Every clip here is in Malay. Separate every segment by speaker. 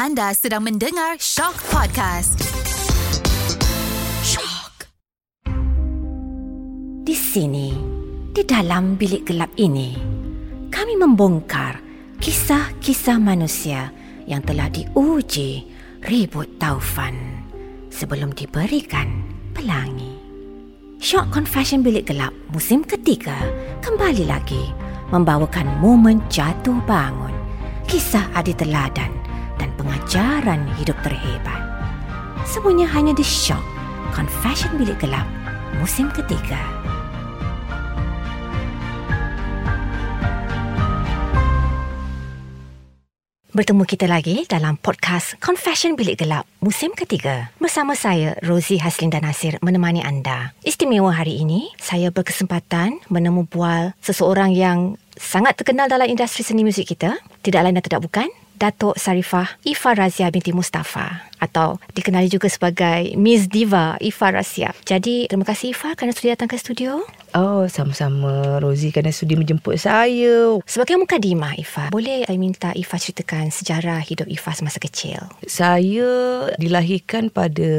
Speaker 1: Anda sedang mendengar Shock Podcast. Shock.
Speaker 2: Di sini, di dalam bilik gelap ini, kami membongkar kisah-kisah manusia yang telah diuji ribut taufan sebelum diberikan pelangi. Shock Confession Bilik Gelap musim ketiga kembali lagi membawakan momen jatuh bangun, kisah adi teladan dan pengajaran hidup terhebat. Semuanya hanya di Shock Confession Bilik Gelap musim ketiga. Bertemu kita lagi dalam podcast Confession Bilik Gelap musim ketiga. Bersama saya, Rosie Haslinda Nasir menemani anda. Istimewa hari ini, saya berkesempatan menemu bual seseorang yang sangat terkenal dalam industri seni muzik kita. Tidak lain dan tidak bukan, Datuk Sarifah Ifa Razia binti Mustafa atau dikenali juga sebagai Miss Diva Ifa Razia. Jadi, terima kasih Ifa kerana sudah datang ke studio.
Speaker 3: Oh, sama-sama Rosie kerana sudi menjemput saya.
Speaker 2: Sebagai mukadimah Ifa, boleh saya minta Ifa ceritakan sejarah hidup Ifa semasa kecil?
Speaker 3: Saya dilahirkan pada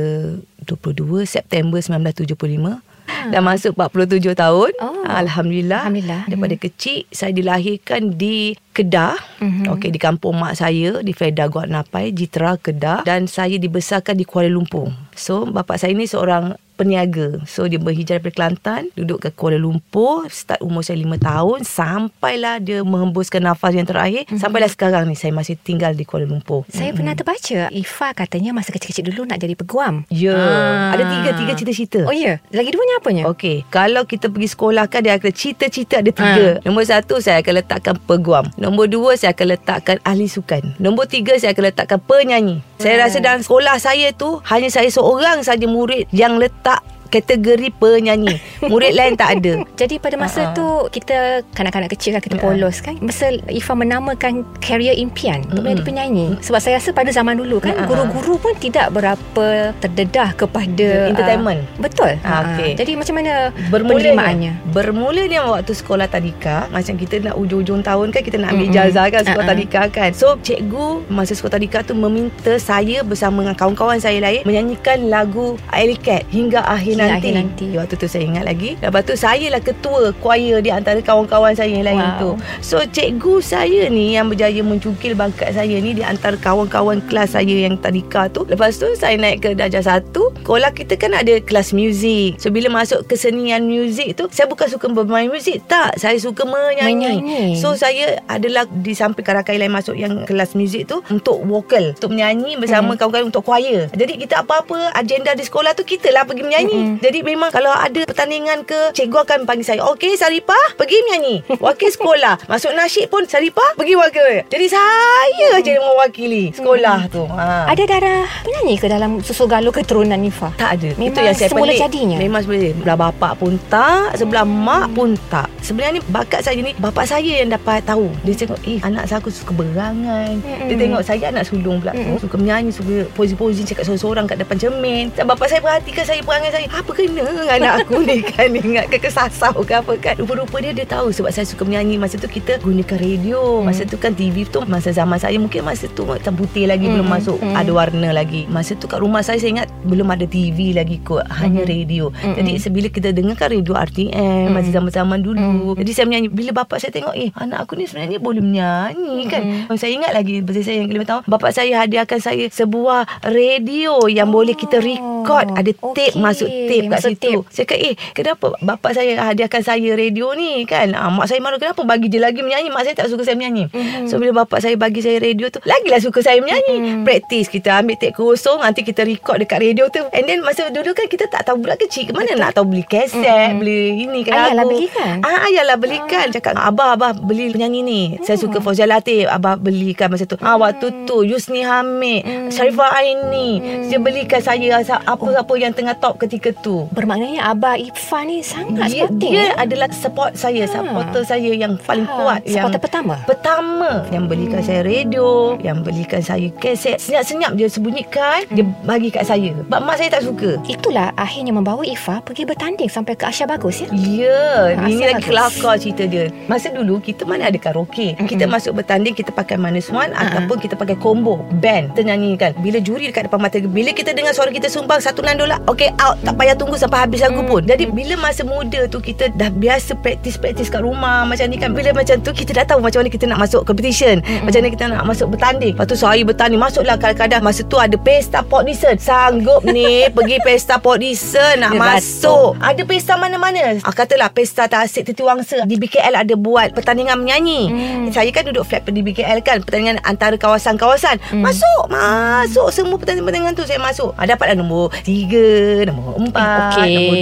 Speaker 3: 22 September 1975. Dah masuk 47 tahun.
Speaker 2: Oh.
Speaker 3: Alhamdulillah.
Speaker 2: Alhamdulillah.
Speaker 3: Daripada kecil saya dilahirkan di Kedah.
Speaker 2: Mhm.
Speaker 3: Okey di kampung mak saya di Feda Guat Napai, Jitra Kedah dan saya dibesarkan di Kuala Lumpur. So bapa saya ni seorang peniaga. So dia berhijrah daripada Kelantan, duduk ke Kuala Lumpur, start umur saya 5 tahun sampailah dia menghembuskan nafas yang terakhir.
Speaker 2: Mhm.
Speaker 3: Sampailah sekarang ni saya masih tinggal di Kuala Lumpur.
Speaker 2: Saya pernah terbaca Ifa katanya masa kecil-kecil dulu nak jadi peguam.
Speaker 3: Ya,
Speaker 2: Ah.
Speaker 3: ada tiga tiga cita-cita.
Speaker 2: Oh ya, lagi duanya apanya?
Speaker 3: Okey, kalau kita pergi sekolah kan dia ada cita-cita ada tiga.
Speaker 2: Ha.
Speaker 3: Nombor satu saya akan letakkan peguam. Nombor dua saya akan letakkan ahli sukan. Nombor tiga saya akan letakkan penyanyi. Saya
Speaker 2: Ha.
Speaker 3: rasa dalam sekolah saya tu hanya saya seorang saja murid yang letak あ! Kategori penyanyi. Murid lain tak ada.
Speaker 2: Jadi pada masa
Speaker 3: Ha-ha.
Speaker 2: tu kita kanak-kanak kecil kan kita
Speaker 3: Ya.
Speaker 2: polos kan. Masa Ifa menamakan career impian untuk menjadi penyanyi. Sebab saya rasa pada zaman dulu kan
Speaker 3: Ha-ha.
Speaker 2: guru-guru pun tidak berapa terdedah kepada
Speaker 3: Entertainment.
Speaker 2: Uh, betul.
Speaker 3: Ha, okey.
Speaker 2: Jadi macam mana
Speaker 3: Bermulanya
Speaker 2: penerimaannya?
Speaker 3: Bermulanya waktu sekolah tadika Macam kita nak ujung-ujung tahun kan Kita nak ambil ijazah kan Sekolah
Speaker 2: Uh-uh.
Speaker 3: tadika kan So cikgu Masa sekolah tadika tu Meminta saya Bersama dengan kawan-kawan saya lain Menyanyikan lagu Alicat Hingga akhir nanti.
Speaker 2: nanti.
Speaker 3: Waktu tu saya ingat lagi. Lepas tu saya lah ketua Choir di antara kawan-kawan saya yang lain
Speaker 2: Wow.
Speaker 3: tu So cikgu saya ni Yang berjaya mencungkil bakat saya ni Di antara kawan-kawan kelas saya Yang tadika tu. Lepas tu saya naik ke darjah satu. Sekolah kita kan ada kelas muzik. So bila masuk kesenian muzik tu Saya bukan suka bermain muzik. Tak Saya suka menyanyi,
Speaker 2: Menyanyi.
Speaker 3: So saya adalah Di samping karakai lain masuk Yang kelas muzik tu Untuk vokal Untuk menyanyi bersama
Speaker 2: Hmm.
Speaker 3: kawan-kawan Untuk choir. Jadi kita apa-apa Agenda di sekolah tu Kita lah pergi menyanyi
Speaker 2: Mm-mm.
Speaker 3: Jadi memang Kalau ada pertandingan ke Cikgu akan panggil saya Okey Saripah Pergi menyanyi. Wakil sekolah. Masuk nasyid pun Saripah Pergi wakil. Jadi saya je yang mewakili Sekolah tu. Ha.
Speaker 2: Ada darah penyanyi ke dalam susu galuh keturunan Ifa?
Speaker 3: Tak ada.
Speaker 2: Memang
Speaker 3: Itu yang saya
Speaker 2: semula
Speaker 3: pelik.
Speaker 2: jadinya?
Speaker 3: Memang semula Sebelah bapak pun tak Sebelah mak pun tak. Sebenarnya bakat saya ni Bapak saya yang dapat tahu. Dia tengok Eh anak saya aku suka berangan.
Speaker 2: Mm-mm.
Speaker 3: Dia tengok saya anak sulung pula
Speaker 2: Mm-mm.
Speaker 3: Suka menyanyi Suka pozi-pozi Cakap sorang-sorang Kat depan cermin. Dan bapak saya perhatikan saya perangai saya Apa kena anak aku ni kan Ingat ke kesasau ke apa kan Rupa-rupa dia dia tahu Sebab saya suka menyanyi Masa tu kita gunakan radio Masa tu kan TV tu Masa zaman saya Mungkin masa tu Macam putih lagi Belum
Speaker 2: Mm-mm.
Speaker 3: masuk
Speaker 2: Mm.
Speaker 3: Ada warna lagi Masa tu kat rumah saya Saya ingat Belum ada TV lagi kot Hanya
Speaker 2: Mm-mm.
Speaker 3: radio
Speaker 2: Mm-mm.
Speaker 3: Jadi sebila kita dengarkan radio RTM
Speaker 2: Mm.
Speaker 3: Masa zaman-zaman dulu
Speaker 2: Mm.
Speaker 3: Jadi saya menyanyi Bila bapak saya tengok Eh anak aku ni sebenarnya boleh menyanyi kan
Speaker 2: Mm.
Speaker 3: Saya ingat lagi Masa saya yang kelima tahun Bapak saya hadiahkan saya Sebuah radio Yang boleh kita record Ada tape
Speaker 2: okey.
Speaker 3: Masuk tape kat situ. Saya kata eh Kenapa bapak saya hadiahkan saya radio ni kan? Ah, Mak saya marah Kenapa bagi je lagi menyanyi? Mak saya tak suka saya menyanyi.
Speaker 2: Mhm.
Speaker 3: So bila bapak saya bagi saya radio tu Lagilah suka saya menyanyi.
Speaker 2: Mhm.
Speaker 3: Practice kita ambil tape kosong Nanti kita record dekat radio tu. And then masa dulu kan Kita tak tahu budak kecil ke Mana nak tahu beli kaset
Speaker 2: Mhm.
Speaker 3: Beli ini kan
Speaker 2: Ayahlah
Speaker 3: lagu.
Speaker 2: belikan.
Speaker 3: Ah, ayahlah belikan. Cakap Abah Abah beli penyanyi ni. Saya suka Fauzia Latif. Abah belikan masa tu. Ah waktu tu Yusni Hamid
Speaker 2: Hmm.
Speaker 3: Sharifah Aini. Dia belikan saya Apa-apa yang tengah top ketika tu.
Speaker 2: Bermaknanya Abah Ifa ni sangat
Speaker 3: Dia,
Speaker 2: sporting.
Speaker 3: dia adalah support saya,
Speaker 2: Ha.
Speaker 3: supporter saya yang paling
Speaker 2: Ha,
Speaker 3: kuat. yang
Speaker 2: supporter pertama?
Speaker 3: Pertama Yang belikan saya radio Yang belikan saya kaset Senyap-senyap dia sembunyikan Dia bagi kat saya Sebab mak saya tak suka
Speaker 2: Itulah akhirnya membawa Ifa pergi bertanding sampai ke Asia Bagus ya.
Speaker 3: Ya,
Speaker 2: Ah,
Speaker 3: ini lagi kelakar cerita dia. Masa dulu kita mana ada karaoke.
Speaker 2: Mm-mm.
Speaker 3: Kita masuk bertanding kita pakai minus one
Speaker 2: Ah,
Speaker 3: ataupun kita pakai combo band. Kita nyanyikan. Bila juri dekat depan mata bila kita dengar suara kita sumbang satu nan dolar, okay out. Tak payah tunggu sampai habis lagu pun. Jadi bila masa muda tu kita dah biasa praktis-praktis kat rumah macam ni kan. Bila macam tu kita dah tahu macam mana kita nak masuk competition.
Speaker 2: Mm-mm.
Speaker 3: Macam mana kita nak masuk bertanding. Lepas tu saya bertanding masuklah kadang-kadang masa tu ada pesta Port Dickson. Sanggup ni pergi pesta Port Dickson nak masuk. Ada pesta mana-mana. Ah, katalah pesta Tasik Titi Wangsa. Di BKL ada buat pertandingan menyanyi.
Speaker 2: Hmm.
Speaker 3: Saya kan duduk flat di BKL kan. Pertandingan antara kawasan-kawasan.
Speaker 2: Hmm.
Speaker 3: Masuk. Masuk. Semua pertandingan-pertandingan tu saya masuk. Ah, dapatlah nombor 3, nombor 4,
Speaker 2: Okey.
Speaker 3: nombor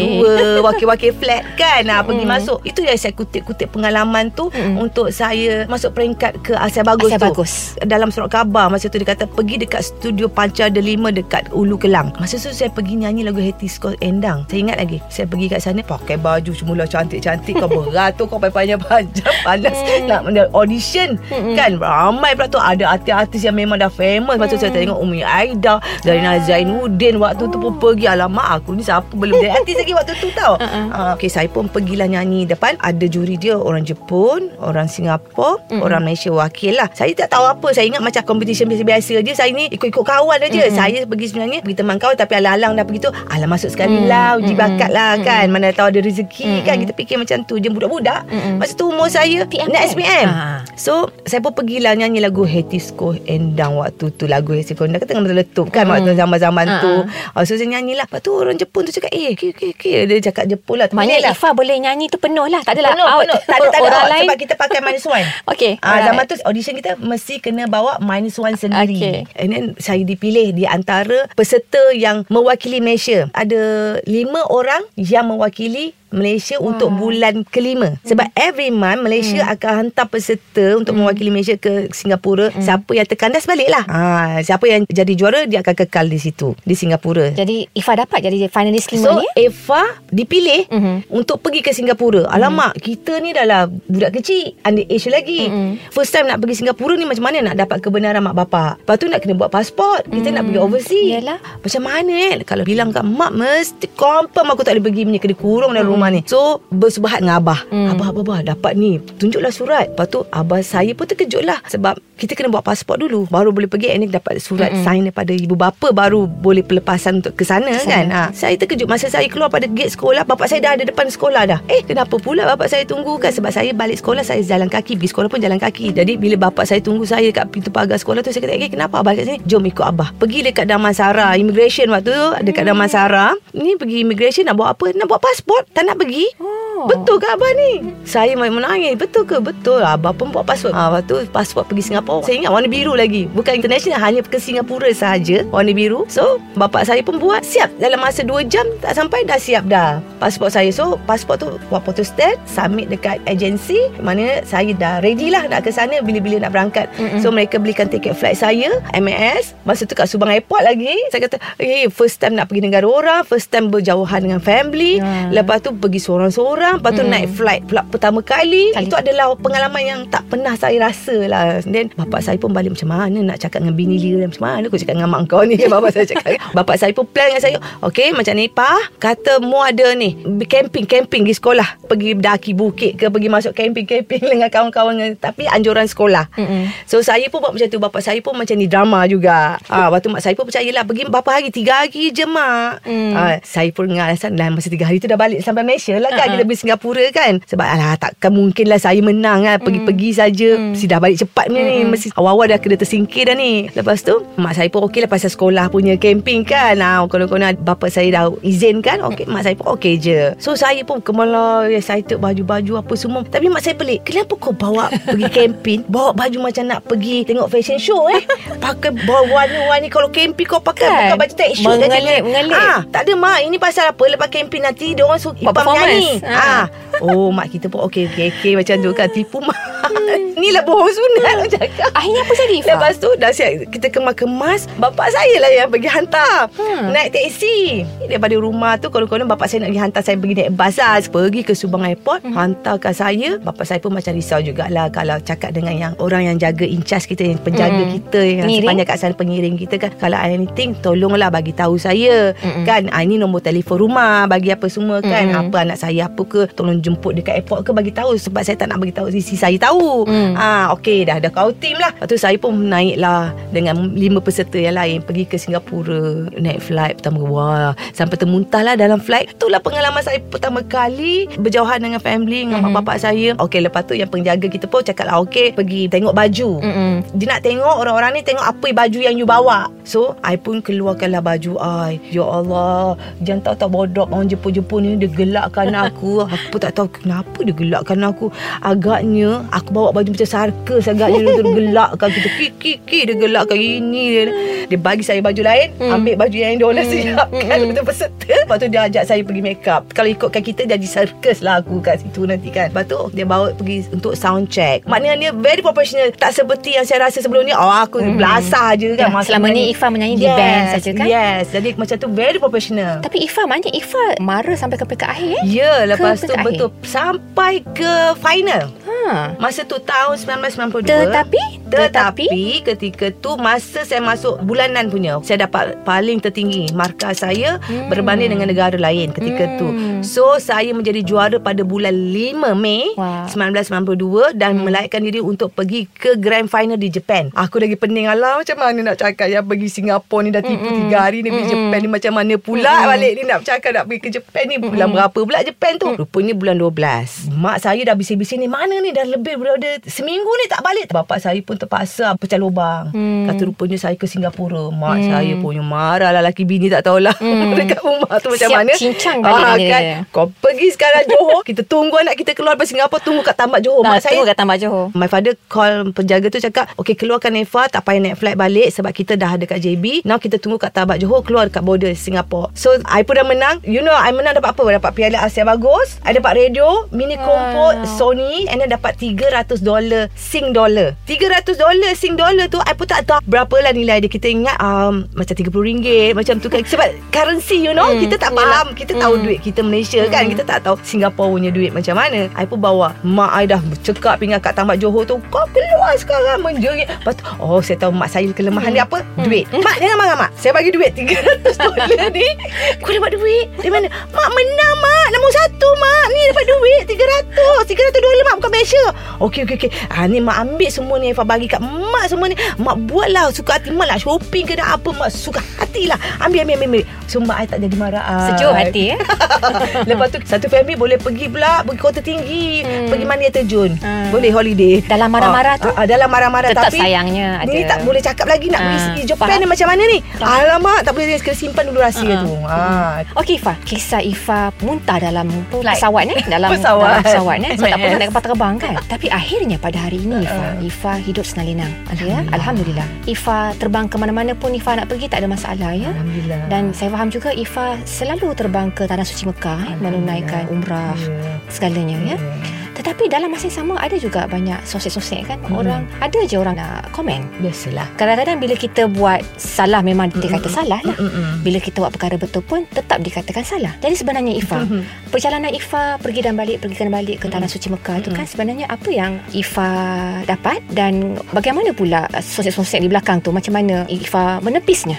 Speaker 3: 2. Wakil-wakil flat kan. Ah, pergi
Speaker 2: Hmm.
Speaker 3: masuk. Itu yang saya kutip-kutip pengalaman tu
Speaker 2: Hmm.
Speaker 3: untuk saya masuk peringkat ke Asia Bagus
Speaker 2: Asia
Speaker 3: tu.
Speaker 2: Bagus.
Speaker 3: Dalam surat khabar masa tu dia kata pergi dekat studio Panca Delima dekat Ulu Kelang. Masa tu saya pergi nyanyi lagu Happy Score Endang. Saya ingat lagi. Saya pergi kat sana pakai baju semula cantik-cantik kau beratur kau panjang-panjang panas
Speaker 2: Hmm.
Speaker 3: nak audition
Speaker 2: Hmm.
Speaker 3: kan ramai pula tu ada artis-artis yang memang dah famous masa tu saya
Speaker 2: Hmm.
Speaker 3: tengok Umi Aida Zainal Zainuddin waktu tu pun pergi alamak aku ni siapa belum jadi artis lagi waktu tu tau
Speaker 2: Uh-uh.
Speaker 3: uh, okay, saya pun pergilah nyanyi depan ada juri dia orang Jepun orang Singapura
Speaker 2: Mm-mm.
Speaker 3: orang Malaysia wakil lah saya tak tahu apa saya ingat macam competition biasa-biasa je saya ni ikut-ikut kawan aja
Speaker 2: Mm-mm.
Speaker 3: saya pergi sebenarnya pergi teman kawan tapi alang-alang dah pergi tu alah masuk sekali
Speaker 2: Mm.
Speaker 3: lah uji bakat lah kan
Speaker 2: Mm-mm.
Speaker 3: mana tahu ada rezeki kan
Speaker 2: Mm-mm.
Speaker 3: kita fikir macam tu je budak-budak
Speaker 2: Mm-mm.
Speaker 3: masa tu umur saya
Speaker 2: PMM.
Speaker 3: nak SPM
Speaker 2: Ah.
Speaker 3: So saya pun pergilah nyanyi lagu Hetisco Endang waktu tu lagu Hetisco Endang kan tengah meletup kan
Speaker 2: Hmm.
Speaker 3: waktu zaman-zaman
Speaker 2: Ah,
Speaker 3: tu. Uh, so saya nyanyilah. Lepas tu orang Jepun tu cakap eh okay, okay, okay. dia cakap Jepun lah.
Speaker 2: Maknanya
Speaker 3: lah.
Speaker 2: Ifa boleh nyanyi tu penuh lah. Tak adalah
Speaker 3: penuh,
Speaker 2: out.
Speaker 3: penuh. Tak ada, tak ada
Speaker 2: Orang
Speaker 3: out
Speaker 2: lain.
Speaker 3: sebab kita pakai minus one.
Speaker 2: Okey.
Speaker 3: Ah,
Speaker 2: alright.
Speaker 3: zaman tu audition kita mesti kena bawa minus one sendiri.
Speaker 2: Okey.
Speaker 3: And then saya dipilih di antara peserta yang mewakili Malaysia. Ada lima orang yang mewakili Malaysia
Speaker 2: Wah.
Speaker 3: untuk bulan kelima. Sebab every month Malaysia
Speaker 2: Hmm.
Speaker 3: akan hantar peserta untuk mewakili Malaysia ke Singapura.
Speaker 2: Hmm.
Speaker 3: Siapa yang terkandas baliklah. Ha, siapa yang jadi juara dia akan kekal di situ di Singapura.
Speaker 2: Jadi Ifa dapat jadi finalis lima
Speaker 3: So
Speaker 2: ni.
Speaker 3: Eva dipilih
Speaker 2: Mhm.
Speaker 3: untuk pergi ke Singapura. Alamak, kita ni dah lah budak kecil, under age lagi.
Speaker 2: Mhm.
Speaker 3: First time nak pergi Singapura ni macam mana nak dapat kebenaran mak bapak. Lepas tu nak kena buat pasport. Kita nak
Speaker 2: Mhm.
Speaker 3: pergi overseas.
Speaker 2: Yalah.
Speaker 3: Macam mana eh? Kalau bilang kat mak mesti confirm aku tak boleh pergi punya kena kurung dalam rumah ni. So bersebahat dengan abah.
Speaker 2: Mhm.
Speaker 3: Abah, abah, abah dapat ni. Tunjuklah surat. Lepas tu abah saya pun terkejut lah. Sebab kita kena buat pasport dulu. Baru boleh pergi and dapat surat
Speaker 2: Mhm.
Speaker 3: sign daripada ibu bapa. Baru boleh pelepasan untuk ke sana kan. Ha, saya terkejut masa saya keluar pada gate sekolah bapak saya dah ada depan sekolah dah eh kenapa pula bapak saya tunggu kan sebab saya balik sekolah saya jalan kaki pergi sekolah pun jalan kaki jadi bila bapak saya tunggu saya kat pintu pagar sekolah tu saya kata eh kenapa abah kat sini jom ikut abah pergi dekat Damansara immigration waktu tu dekat
Speaker 2: Hmm.
Speaker 3: Damansara ni pergi immigration nak buat apa nak buat pasport tak nak pergi
Speaker 2: Oh.
Speaker 3: Betul ke abah ni? Saya main menangis. Betul ke? Betul. Abah pun buat pasport. Ha, lepas tu pasport pergi Singapura. Saya ingat warna biru lagi. Bukan international. Hanya ke Singapura sahaja. Warna biru. So, bapak saya pun buat. Siap. Dalam masa 2 jam tak sampai dah siap dah. Pasport saya. So, pasport tu buat photo stand. Submit dekat agensi. Mana saya dah ready lah nak ke sana bila-bila nak berangkat.
Speaker 2: Mm-mm.
Speaker 3: So, mereka belikan tiket flight saya. MAS. Masa tu kat Subang Airport lagi. Saya kata, eh, first time nak pergi negara orang. First time berjauhan dengan family.
Speaker 2: Ya.
Speaker 3: Lepas tu pergi seorang-seorang Lepas tu
Speaker 2: Mm.
Speaker 3: naik flight pula pertama kali.
Speaker 2: Kali.
Speaker 3: Itu adalah pengalaman yang tak pernah saya rasa lah. Then bapak saya pun balik macam mana Nak cakap dengan bini dia. Macam mana aku cakap dengan mak kau ni. Bapak saya cakap Bapak saya pun plan dengan saya. Okay macam ni Pa. Kata mu ada ni Camping Camping di sekolah. Pergi daki bukit ke Pergi masuk camping-camping Dengan kawan-kawan Tapi anjuran sekolah.
Speaker 2: Mm-mm.
Speaker 3: So saya pun buat macam tu. Bapak saya pun macam ni drama juga. Ah, Lepas tu mak saya pun percayalah Pergi berapa hari? Tiga hari je mak.
Speaker 2: Hmm.
Speaker 3: ah, Saya pun dengar alasan Dalam masa tiga hari tu dah balik Sampai Malaysia lah kan.
Speaker 2: Uh-uh.
Speaker 3: Kita pergi Singapura kan. Sebab alah takkan mungkin lah Saya menang kan Pergi-pergi saja.
Speaker 2: Hmm.
Speaker 3: Mesti dah balik cepat ni. Ni
Speaker 2: Hmm.
Speaker 3: Mesti awal-awal dah kena tersingkir dah ni. Lepas tu Mak saya pun okey lah Pasal sekolah punya camping kan. Ah, Konon-konon bapa saya dah izin kan Okey Mak saya pun okey je. So saya pun kemalai Excited baju-baju apa semua. Tapi mak saya pelik Kenapa kau bawa pergi camping? Bawa baju macam nak pergi Tengok fashion show eh? Pakai bawa warna-warni. Kalau camping kau pakai
Speaker 2: Kan?
Speaker 3: Bukan baju tak shoot
Speaker 2: Mengelip, mengelip.
Speaker 3: ah, Tak ada mak. Ini pasal apa? Lepas camping nanti Dia orang suruh
Speaker 2: Buat
Speaker 3: Ipam
Speaker 2: performance.
Speaker 3: nyanyi
Speaker 2: Ah.
Speaker 3: Ah. Oh mak kita pun okey okey okey Macam tu kan Tipu mak Ni lah bohong sunat Orang cakap
Speaker 2: Akhirnya apa jadi Ifah?
Speaker 3: Lepas tu dah siap kita kemas-kemas Bapak saya lah yang pergi hantar
Speaker 2: Hmm.
Speaker 3: Naik teksi Daripada rumah tu Konon-konon bapak saya nak pergi hantar Saya pergi naik bas lah Pergi ke Subang Airport
Speaker 2: Hmm.
Speaker 3: Hantarkan saya Bapak saya pun macam risau jugalah Kalau cakap dengan yang Orang yang jaga in charge kita Yang penjaga
Speaker 2: Hmm.
Speaker 3: kita Yang
Speaker 2: Pengiring.
Speaker 3: sepanjang kat sana pengiring kita kan Kalau ada anything Tolonglah bagi tahu saya
Speaker 2: Mm-mm.
Speaker 3: Kan ah, Ini nombor telefon rumah Bagi apa semua kan
Speaker 2: Mm-mm.
Speaker 3: Apa anak saya apa ke Tolong jemput dekat airport ke Bagi tahu Sebab saya tak nak bagi tahu Sisi saya tahu
Speaker 2: Mm.
Speaker 3: Ah, okey dah dah kau tim lah. Lepas tu saya pun naik lah dengan lima peserta yang lain pergi ke Singapura naik flight pertama wah sampai termuntah lah dalam flight. Itulah pengalaman saya pertama kali berjauhan dengan family dengan
Speaker 2: Mhm.
Speaker 3: mak bapak saya. Okey lepas tu yang penjaga kita pun cakap lah okey pergi tengok baju.
Speaker 2: Mm-mm.
Speaker 3: Dia nak tengok orang-orang ni tengok apa baju yang you bawa. So, I pun keluarkanlah baju I. Ya Allah, jangan tak tahu bodoh orang Jepun-Jepun ni dia gelakkan aku. Aku tak tahu kenapa dia gelakkan aku. Agaknya aku bawa baju macam sarkas agaknya dia gelakkan kita. Kiki dia gelakkan ini dia. Dia bagi saya baju lain,
Speaker 2: Hmm.
Speaker 3: ambil baju yang dia dah
Speaker 2: Hmm.
Speaker 3: siapkan
Speaker 2: Hmm.
Speaker 3: untuk peserta. Lepas tu dia ajak saya pergi make up. Kalau ikutkan kita jadi sarkas lah aku kat situ nanti kan. Lepas tu dia bawa pergi untuk sound check. Maknanya very professional. Tak seperti yang saya rasa sebelum ni. Oh aku
Speaker 2: Hmm.
Speaker 3: belasah je kan.
Speaker 2: Ya, selama ni Ifah menyanyi di band saja kan?
Speaker 3: Yes. Jadi macam tu very professional.
Speaker 2: Tapi Ifah maknanya Ifah marah sampai ke peringkat akhir eh?
Speaker 3: Ya, lepas
Speaker 2: Ke
Speaker 3: tu betul sampai ke final.
Speaker 2: Ha.
Speaker 3: Masa tu tahun 1992.
Speaker 2: Tetapi
Speaker 3: Tetapi ketika tu masa saya masuk bulanan punya saya dapat paling tertinggi markah saya
Speaker 2: Hmm.
Speaker 3: berbanding dengan negara lain ketika
Speaker 2: Hmm.
Speaker 3: tu. So saya menjadi juara pada bulan 5 Mei
Speaker 2: Wah.
Speaker 3: 1992 dan
Speaker 2: Hmm.
Speaker 3: melaikan diri untuk pergi ke grand final di Japan. Aku lagi pening alah macam mana nak cakap yang pergi Singapura ni dah tipu
Speaker 2: Mm-mm.
Speaker 3: 3 hari ni pergi
Speaker 2: Mm-mm.
Speaker 3: Japan ni macam mana pula
Speaker 2: Mm-mm.
Speaker 3: balik ni nak cakap nak pergi ke Japan ni bulan berapa pula Japan tu? Rupanya bulan 12. Mak saya dah bising-bising ni mana ni dah lebih berada seminggu ni tak balik. Bapak saya pun terpaksa pecah lubang.
Speaker 2: Hmm.
Speaker 3: Kata rupanya saya ke Singapura. Mak
Speaker 2: Hmm.
Speaker 3: saya punya marah lah laki bini tak tahulah
Speaker 2: Hmm.
Speaker 3: dekat rumah tu macam
Speaker 2: Siap
Speaker 3: mana.
Speaker 2: cincang balik
Speaker 3: Ah,
Speaker 2: dia.
Speaker 3: kan. Kau pergi sekarang Johor, kita tunggu anak kita keluar dari Singapura tunggu kat Tambak Johor. Mak saya
Speaker 2: tunggu kat Tambak Johor.
Speaker 3: My father call penjaga tu cakap Okay keluarkan Eva Tak payah naik flight balik Sebab kita dah ada kat JB Now kita tunggu kat Tabak Johor Keluar dekat border Singapore So I pun dah menang You know I menang dapat apa Dapat piala Asia bagus I dapat radio Mini compo
Speaker 2: Wow.
Speaker 3: Sony And then dapat 300 dolar Sing dollar. 300 dolar Sing dollar tu I pun tak tahu Berapa lah nilai dia. Kita ingat um, Macam 30 ringgit Macam tu kan. Sebab currency you know
Speaker 2: Hmm,
Speaker 3: Kita tak faham. Kita tahu
Speaker 2: Hmm.
Speaker 3: duit kita Malaysia kan.
Speaker 2: Hmm.
Speaker 3: Kita tak tahu Singapore punya duit macam mana. I pun bawa Mak I dah cekak pinggan kat Tambak Johor tu. Kau keluar sekarang menjerit. Lepas tu Oh saya tahu mak saya kelemahan dia apa? Duit. Mak jangan marah mak. Saya bagi duit 300 dolar ni. Kau dapat duit? Dari mana? Mak menang mak. Nombor satu mak Ni dapat duit 300 300 dolar mak bukan Malaysia Okey okey okey ha, Ni mak ambil semua ni Eva bagi kat mak semua ni Mak buatlah suka hati Mak nak shopping ke apa Mak suka hati lah Ambil ambil ambil, ambil. So mak I tak jadi marah.
Speaker 2: Sejuk hati eh.
Speaker 3: Lepas tu satu family boleh pergi pula pergi kota tinggi,
Speaker 2: Hmm.
Speaker 3: pergi mandi air terjun.
Speaker 2: Hmm.
Speaker 3: Boleh holiday.
Speaker 2: Dalam marah-marah tu?
Speaker 3: Ah, ah, dalam marah-marah
Speaker 2: Tetap
Speaker 3: tapi
Speaker 2: sayangnya ada.
Speaker 3: Ni tak boleh cakap lagi nak
Speaker 2: Ah,
Speaker 3: pergi Japan
Speaker 2: faham.
Speaker 3: ni macam mana ni? Alamak, tak boleh kena simpan dulu rahsia
Speaker 2: Ah.
Speaker 3: tu. Ah.
Speaker 2: Okey Ifah, kisah Ifah muntah dalam
Speaker 3: Flight.
Speaker 2: pesawat ni, dalam
Speaker 3: Pesawat.
Speaker 2: dalam pesawat ni. Sebab tak pernah naik kapal terbang kan. Tapi akhirnya pada hari ini Ifah, Ifah hidup senalinang. Ya,
Speaker 3: Alhamdulillah.
Speaker 2: alhamdulillah. Ifah terbang ke mana-mana pun Ifah nak pergi tak ada masalah ya.
Speaker 3: Alhamdulillah.
Speaker 2: Dan saya faham juga Ifah selalu terbang ke tanah suci Mekah eh, menunaikan umrah
Speaker 3: Ya.
Speaker 2: segalanya ya. Tetapi dalam masa yang sama ada juga banyak sosek-sosek kan
Speaker 3: Hmm.
Speaker 2: orang ada je orang nak komen.
Speaker 3: Biasalah.
Speaker 2: Kadang-kadang bila kita buat salah memang dia kata salah lah.
Speaker 3: Mm-mm.
Speaker 2: Bila kita buat perkara betul pun tetap dikatakan salah. Jadi sebenarnya Ifa, perjalanan Ifa pergi dan balik pergi dan balik ke tanah suci Mekah itu kan sebenarnya apa yang Ifa dapat dan bagaimana pula sosek-sosek di belakang tu macam mana Ifa menepisnya?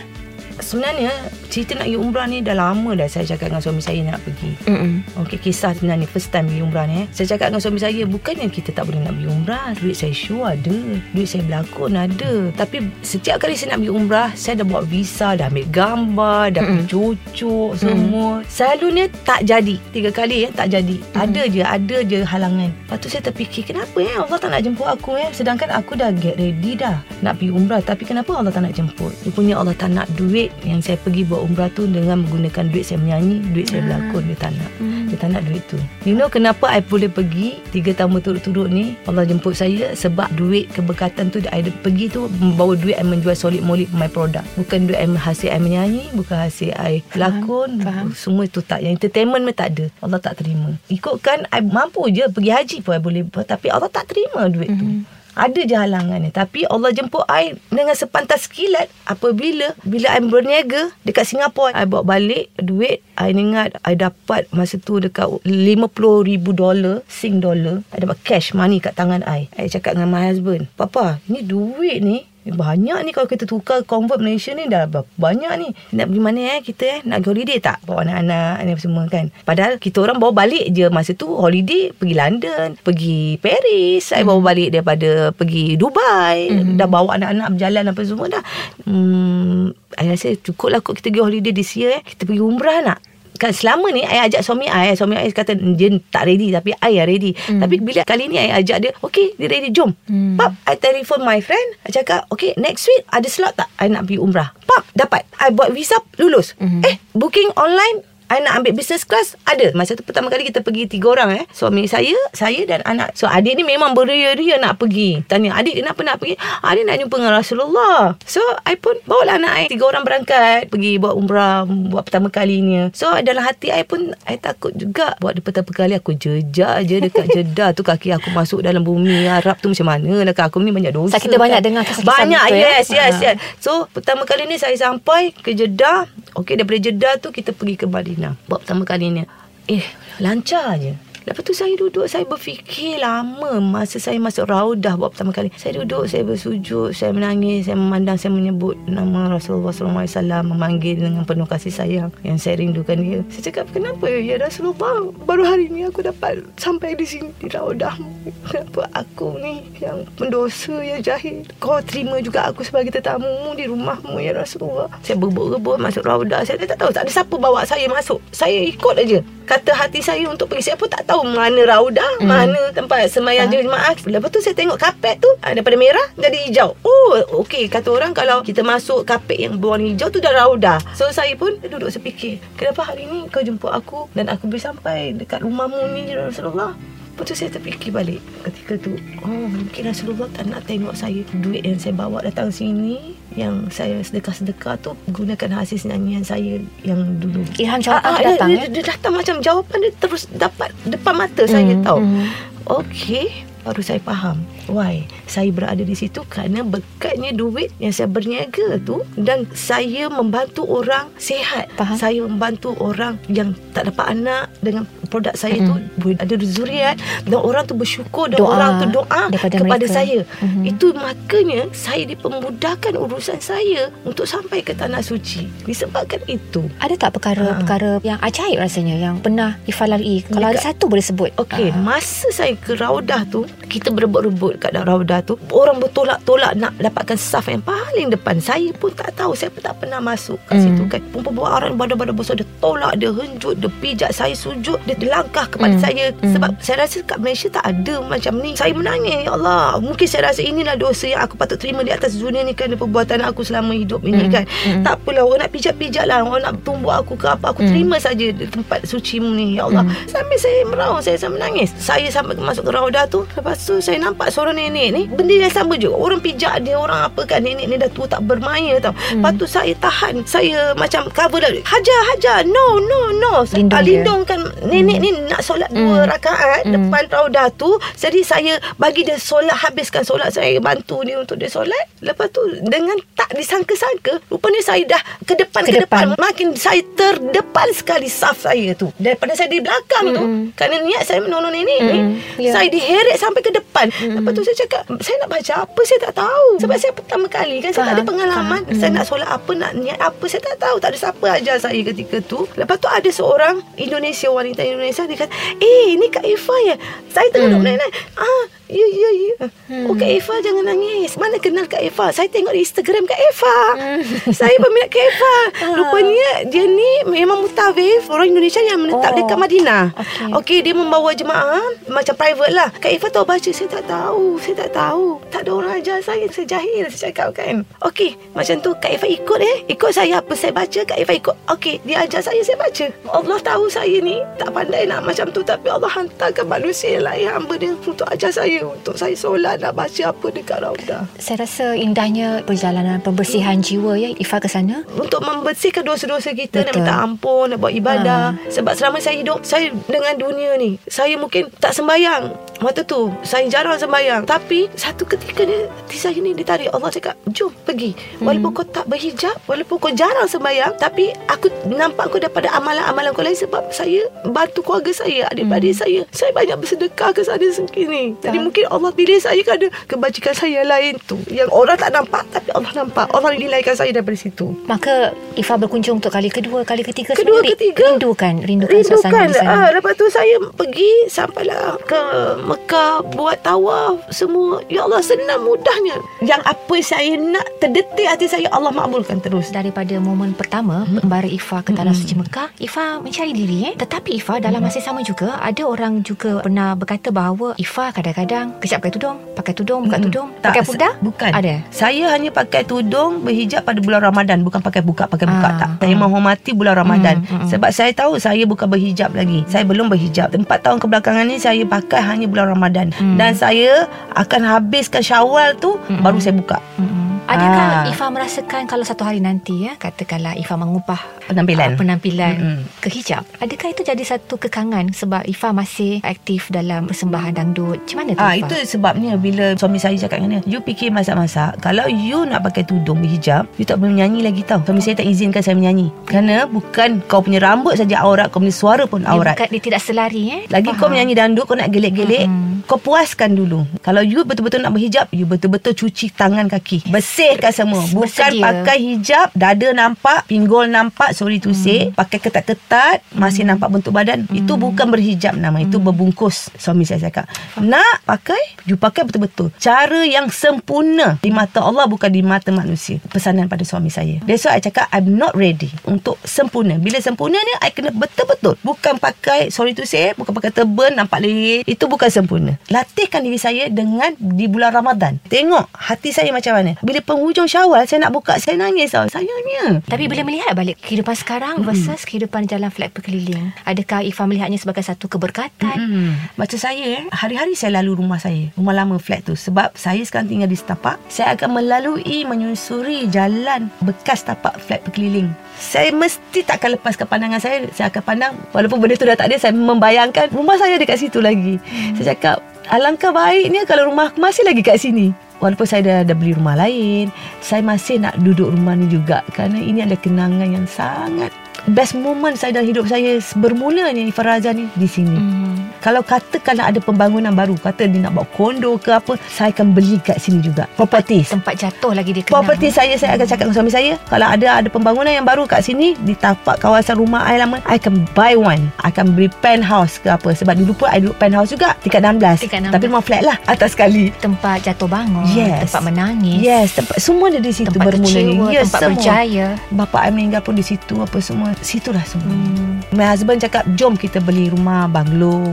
Speaker 3: Sebenarnya cerita nak pergi umrah ni dah lama dah saya cakap dengan suami saya nak pergi.
Speaker 2: Mm-mm.
Speaker 3: Okey kisah sebenarnya first time pergi umrah ni eh. Saya cakap dengan suami saya bukannya kita tak boleh nak pergi umrah. Duit saya sure ada. Duit saya berlakon ada. Tapi setiap kali saya nak pergi umrah, saya dah buat visa, dah ambil gambar, dah pergi cucuk semua. Selalunya tak jadi. Tiga kali ya tak jadi. Ada je, ada je halangan. Lepas tu saya terfikir kenapa eh Allah tak nak jemput aku eh. Sedangkan aku dah get ready dah nak pergi umrah. Tapi kenapa Allah tak nak jemput? Rupanya Allah tak nak duit duit yang saya pergi buat umrah tu dengan menggunakan duit saya menyanyi, duit saya berlakon dia tak nak. Dia tak nak duit tu. You know kenapa I boleh pergi tiga tahun berturut-turut ni? Allah jemput saya sebab duit keberkatan tu I pergi tu membawa duit I menjual solid molid my product. Bukan duit I hasil I menyanyi, bukan hasil I lakon,
Speaker 2: faham.
Speaker 3: semua tu tak. Yang entertainment pun tak ada. Allah tak terima. Ikutkan I mampu je pergi haji pun I boleh tapi Allah tak terima duit tu. Ada je halangannya Tapi Allah jemput I Dengan sepantas kilat. Apabila Bila I berniaga Dekat Singapura I bawa balik Duit. I ingat I dapat Masa tu dekat 50 ribu dolar Sing dollar. I dapat cash money kat tangan I. I cakap dengan my husband Papa Ni duit ni banyak ni kalau kita tukar convert Malaysia ni dah berapa banyak ni. Nak pergi mana eh kita eh? Nak pergi holiday tak? Bawa anak-anak ni semua kan. Padahal kita orang bawa balik je masa tu holiday pergi London, pergi Paris, saya bawa balik daripada pergi Dubai, dah bawa anak-anak berjalan apa semua dah. Hmm, saya rasa cukup lah kot kita pergi holiday this year eh. Kita pergi umrah nak selama ni I ajak suami I suami I kata dia tak ready tapi I yang ready hmm. tapi bila kali ni I ajak dia okay dia ready jom hmm. pap I telefon my friend I cakap okay next week ada slot tak I nak pergi umrah pap dapat I buat visa lulus hmm. eh booking online I nak ambil business class Ada. Masa tu pertama kali kita pergi Tiga orang eh. Suami saya Saya dan anak. So adik ni memang beria-ria nak pergi. Tanya adik kenapa nak pergi? Adik nak jumpa dengan Rasulullah. So I pun Bawa lah anak I. Tiga orang berangkat Pergi buat umrah Buat pertama kalinya. So dalam hati I pun I takut juga. Buat pertama kali Aku jejak je Dekat Jeddah. Tu Kaki aku masuk dalam bumi Arab tu macam mana lah Aku ni banyak dosa
Speaker 2: kita banyak dengar kisah-kisah
Speaker 3: Banyak
Speaker 2: begitu, ya?
Speaker 3: yes yes
Speaker 2: Ah.
Speaker 3: yes. So pertama kali ni Saya sampai ke Jeddah. Okay daripada Jeddah tu Kita pergi ke Madinah Buat pertama kali ni Eh lancar je Lepas tu saya duduk Saya berfikir lama Masa saya masuk raudah Buat pertama kali. Saya duduk Saya bersujud Saya menangis Saya memandang Saya menyebut Nama Rasulullah SAW Memanggil dengan penuh kasih sayang Yang saya rindukan dia. Saya cakap Kenapa? Ya Rasulullah Baru hari ni aku dapat Sampai di sini Di raudahmu. Kenapa aku ni Yang pendosa Yang jahil? Kau terima juga aku Sebagai tetamu Di rumahmu ya Rasulullah. Saya berbut-rebut Masuk raudah. Saya tak tahu Tak ada siapa bawa saya masuk. Saya ikut aja Kata hati saya untuk pergi. Saya pun tak tahu Mana raudah
Speaker 2: Hmm.
Speaker 3: Mana tempat. Semayang jemaah. Lepas tu saya tengok kapet tu ah, Daripada merah Jadi hijau. Oh okey Kata orang kalau Kita masuk kapet yang berwarna hijau tu Dah raudah So saya pun duduk sepikir Kenapa hari ni kau jemput aku Dan aku boleh sampai Dekat rumahmu ni? Rasulullah Lepas tu saya terfikir balik Ketika tu Oh mungkin Rasulullah tak nak tengok saya Duit yang saya bawa datang sini Yang saya sedekah-sedekah tu Gunakan hasil nyanyian saya Yang dulu
Speaker 2: Ilham jawapan
Speaker 3: Ah, ah,
Speaker 2: datang
Speaker 3: dia,
Speaker 2: ya?
Speaker 3: dia, datang macam jawapan dia terus dapat depan mata saya
Speaker 2: Hmm,
Speaker 3: tahu.
Speaker 2: hmm.
Speaker 3: Okey, baru saya faham. Why? Saya berada di situ kerana berkatnya duit yang saya berniaga tu dan saya membantu orang sihat.
Speaker 2: Faham.
Speaker 3: Saya membantu orang yang tak dapat anak dengan produk saya tu boleh ada zuriat dan orang tu bersyukur dan
Speaker 2: Doa
Speaker 3: orang tu doa kepada
Speaker 2: mereka.
Speaker 3: saya.
Speaker 2: Mhm.
Speaker 3: Itu makanya saya dipermudahkan urusan saya untuk sampai ke tanah suci. Disebabkan itu.
Speaker 2: Ada tak perkara-perkara yang ajaib rasanya yang pernah Ifah lalui? Kalau ada
Speaker 3: Dekat-
Speaker 2: satu boleh sebut.
Speaker 3: Okey,
Speaker 2: Ah.
Speaker 3: masa saya ke Raudah tu, kita berebut-rebut kat dalam Raudah tu, orang bertolak-tolak nak dapatkan saf yang paling depan. Saya pun tak tahu, saya pun tak pernah masuk kat
Speaker 2: Hmm.
Speaker 3: situ kan. Perempuan orang badan-badan besar dia tolak, dia henjut, dia pijak saya sujud, dia langkah kepada
Speaker 2: Hmm.
Speaker 3: saya
Speaker 2: Hmm.
Speaker 3: sebab saya rasa kat Malaysia tak ada macam ni. Saya menangis, ya Allah. Mungkin saya rasa inilah dosa yang aku patut terima di atas dunia ni kerana perbuatan aku selama hidup ini
Speaker 2: Hmm.
Speaker 3: kan.
Speaker 2: Hmm.
Speaker 3: Tak apalah orang nak pijak-pijak lah, orang nak tumbuk aku ke apa, aku
Speaker 2: Hmm.
Speaker 3: terima saja di tempat suci mu ni, ya Allah.
Speaker 2: Hmm.
Speaker 3: Sampai saya meraung Saya sampai menangis Saya sampai masuk ke raudah tu Lepas tu saya nampak seorang nenek ni Benda yang sama juga Orang pijak dia Orang apa kan Nenek ni dah tua tak bermaya tau hmm. Lepas tu saya tahan Saya macam cover dah Hajar hajar No no no
Speaker 2: Lindung
Speaker 3: Ah,
Speaker 2: dia.
Speaker 3: Lindungkan Nenek ni nak solat dua
Speaker 2: Hmm.
Speaker 3: rakaat
Speaker 2: Hmm.
Speaker 3: Depan raudah tu Jadi saya Bagi dia solat Habiskan solat saya Bantu dia untuk dia solat Lepas tu Dengan tak disangka-sangka Rupanya saya dah Ke depan
Speaker 2: Ke
Speaker 3: ke, depan.
Speaker 2: depan.
Speaker 3: Makin saya terdepan sekali Saf saya tu Daripada saya di belakang tu
Speaker 2: Mm-mm.
Speaker 3: Kerana niat saya menolong nenek ni
Speaker 2: Mm, ya.
Speaker 3: Saya diheret sampai ke depan. Lepas tu saya cakap Saya nak baca apa? Saya tak tahu. Sebab saya pertama kali kan Saya tak ada pengalaman.
Speaker 2: Faham.
Speaker 3: Saya nak solat apa Nak niat apa Saya tak tahu. Tak ada siapa ajar saya ketika tu. Lepas tu ada seorang Indonesia Wanita Indonesia Dia kata Eh ni Kak Eva ya? Saya tengok
Speaker 2: Mm.
Speaker 3: menangis Ah Ya ya ya.
Speaker 2: Hmm.
Speaker 3: Oh Kak Eva jangan nangis. Mana kenal Kak Eva Saya tengok di Instagram Kak Eva
Speaker 2: Hmm.
Speaker 3: Saya peminat Kak Eva
Speaker 2: Ah.
Speaker 3: Rupanya Dia ni memang mutawif Orang Indonesia yang menetap
Speaker 2: Oh.
Speaker 3: dekat Madinah.
Speaker 2: Okey.
Speaker 3: Okey dia membawa jemaah Macam private lah. Kak Eva tahu baca Saya tak tahu Saya tak tahu. Tak ada orang ajar saya Saya jahil Saya cakap kan? Okey Macam tu Kak Ifah ikut eh? Ikut saya apa saya baca Kak Ifah ikut. Okey dia ajar saya Saya baca. Allah tahu saya ni Tak pandai nak macam tu. Tapi Allah hantarkan manusia lain Hamba dia Untuk ajar saya Untuk saya solat Nak baca apa dekat Raudah
Speaker 2: Saya rasa indahnya perjalanan pembersihan jiwa ya Ifah ke sana.
Speaker 3: untuk membersihkan dosa-dosa kita nak
Speaker 2: Betul.
Speaker 3: minta ampun nak buat ibadah. Sebab selama saya hidup saya dengan dunia ni saya mungkin tak sembayang waktu tu saya jarang sembayang tapi satu ketika dia hati saya ni ditarik Allah cakap jom pergi. Walaupun kau tak berhijab walaupun kau jarang sembayang tapi aku nampak kau daripada amalan-amalan kau lain sebab saya bantu keluarga saya adik-adik saya. Saya banyak bersedekah ke sana sini. Jadi mungkin Allah pilih saya kerana kebajikan saya lain tu. Yang orang tak nampak tapi Allah nampak. Allah nilaikan saya daripada situ.
Speaker 2: Maka Ifah berkunjung untuk kali kedua, kali ketiga
Speaker 3: Kedua,
Speaker 2: sendiri.
Speaker 3: ketiga.
Speaker 2: Rindukan, rindukan, suasana
Speaker 3: Rindukan
Speaker 2: di sana.
Speaker 3: ah, Lepas tu saya pergi Sampailah ke Mekah Buat tawaf Semua Ya Allah senang mudahnya. Yang apa saya nak Terdetik hati saya Allah makbulkan terus.
Speaker 2: Daripada momen pertama Membara Ifah ke Tanah Suci Mekah Ifah mencari diri eh. Tetapi Ifah dalam masa sama juga Ada orang juga pernah berkata bahawa Ifah kadang-kadang Kejap pakai tudung Pakai tudung, buka
Speaker 3: Mm-mm.
Speaker 2: tudung
Speaker 3: Tak,
Speaker 2: Pakai purdah
Speaker 3: sa- Bukan.
Speaker 2: Ada?
Speaker 3: Saya hanya pakai tudung Berhijab pada bulan Ramadan Bukan pakai buka Pakai buka
Speaker 2: Ah,
Speaker 3: tak. Saya
Speaker 2: ah.
Speaker 3: menghormati bulan Ramadan.
Speaker 2: Mm, mm, mm.
Speaker 3: Sebab saya tahu Saya bukan berhijab lagi. Saya belum berhijab. Empat tahun kebelakangan ni Saya pakai hanya bulan Ramadan
Speaker 2: Mm.
Speaker 3: Dan saya Akan habiskan syawal tu
Speaker 2: Mm-mm.
Speaker 3: Baru saya buka
Speaker 2: Mm-mm. Adakah
Speaker 3: Ah.
Speaker 2: Ifah merasakan Kalau satu hari nanti ya Katakanlah Ifah mengubah
Speaker 3: Penampilan
Speaker 2: ah, Penampilan
Speaker 3: Mm-mm.
Speaker 2: ke hijab Adakah itu jadi satu kekangan Sebab Ifah masih aktif Dalam persembahan dangdut Macam mana tu
Speaker 3: Ah
Speaker 2: Ifah?
Speaker 3: itu sebabnya bila suami saya cakap dengan dia, you fikir masak-masak, kalau you nak pakai tudung berhijab, you tak boleh menyanyi lagi tau. Suami saya tak izinkan saya menyanyi. Kerana bukan kau punya rambut saja aurat, kau punya suara pun
Speaker 2: dia,
Speaker 3: aurat.
Speaker 2: bukan, dia tidak selari eh
Speaker 3: Lagi kau
Speaker 2: Faham.
Speaker 3: menyanyi dangdut Kau nak gelik-gelik
Speaker 2: Mm-mm.
Speaker 3: Kau puaskan dulu. Kalau you betul-betul nak berhijab You betul-betul cuci tangan kaki. Bersihkan semua. Bukan
Speaker 2: Bersedia.
Speaker 3: pakai hijab Dada nampak Pinggul nampak Sorry to say Pakai ketat-ketat Masih nampak bentuk badan Itu bukan berhijab nama Itu berbungkus Suami saya cakap. Nak pakai You pakai betul-betul. Cara yang sempurna Di mata Allah Bukan di mata manusia. Pesanan pada suami saya. That's why I cakap I'm not ready Untuk sempurna. Bila sempurna ni I kena betul-betul. Bukan pakai Sorry to say Bukan pakai turban Nampak leher Itu bukan sempurna Latihkan diri saya Dengan Di bulan Ramadan. Tengok Hati saya macam mana. Bila penghujung syawal Saya nak buka Saya nangis tau. Sayangnya.
Speaker 2: Tapi bila melihat balik kehidupan sekarang versus kehidupan jalan flat berkeliling, adakah Ifah melihatnya sebagai satu keberkatan?
Speaker 3: Hmm. Macam saya eh, Hari-hari saya lalu rumah saya Rumah lama flat tu. Sebab saya sekarang tinggal di setapak Saya akan melalui Menyusuri jalan Bekas tapak flat berkeliling. Saya mesti takkan lepaskan pandangan saya. Saya akan pandang Walaupun benda tu dah tak ada Saya membayangkan Rumah saya dekat situ lagi. Saya cakap Alangkah baiknya Kalau rumah masih lagi kat sini. Walaupun saya dah, dah beli rumah lain Saya masih nak duduk rumah ni juga Kerana ini adalah kenangan yang sangat Best moment saya dalam hidup saya Bermulanya Ifah Raza ni Di sini
Speaker 2: Hmm.
Speaker 3: kalau katakanlah ada pembangunan baru Kata dia nak buat kondo ke apa Saya akan beli kat sini juga Properties
Speaker 2: Tempat jatuh lagi dia kenal.
Speaker 3: Property saya Saya akan cakap dengan suami saya Kalau ada ada pembangunan yang baru kat sini Di tapak kawasan rumah I lama I akan buy one I akan beli penthouse ke apa Sebab dulu pun I duduk penthouse juga Tingkat 16
Speaker 2: Tingkat 16.
Speaker 3: Tapi rumah flat lah Atas sekali
Speaker 2: tempat jatuh bangun,
Speaker 3: Yes.
Speaker 2: tempat menangis,
Speaker 3: Yes tempat, Semua ada di situ
Speaker 2: tempat
Speaker 3: bermula
Speaker 2: kecewa,
Speaker 3: yes,
Speaker 2: tempat
Speaker 3: semua.
Speaker 2: berjaya.
Speaker 3: Bapa I meninggal pun di situ Apa semua Situlah semua
Speaker 2: Hmm.
Speaker 3: My husband cakap Jom kita beli rumah banglo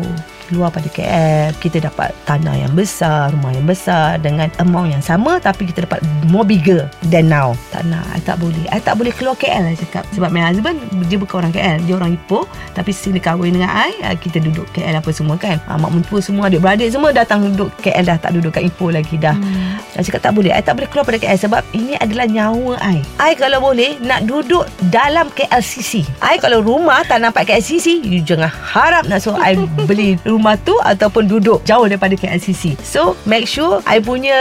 Speaker 3: Luar pada KL Kita dapat tanah yang besar Rumah yang besar Dengan amount yang sama Tapi kita dapat More bigger Than now Tak nak I tak boleh. I tak boleh keluar KL I cakap. Sebab my husband Dia bukan orang KL Dia orang Ipoh. Tapi sini kahwin dengan I Kita duduk KL apa semua kan. Ah, Mak mentua semua Adik-beradik semua Datang duduk KL dah Tak duduk kat Ipoh lagi dah.
Speaker 2: Hmm.
Speaker 3: I cakap tak boleh I tak boleh keluar pada KL Sebab ini adalah nyawa I. I kalau boleh Nak duduk dalam KLCC I kalau rumah Tak nampak KLCC You jangan harap nak suruh I beli rumah tu Ataupun duduk Jauh daripada KLCC So make sure I punya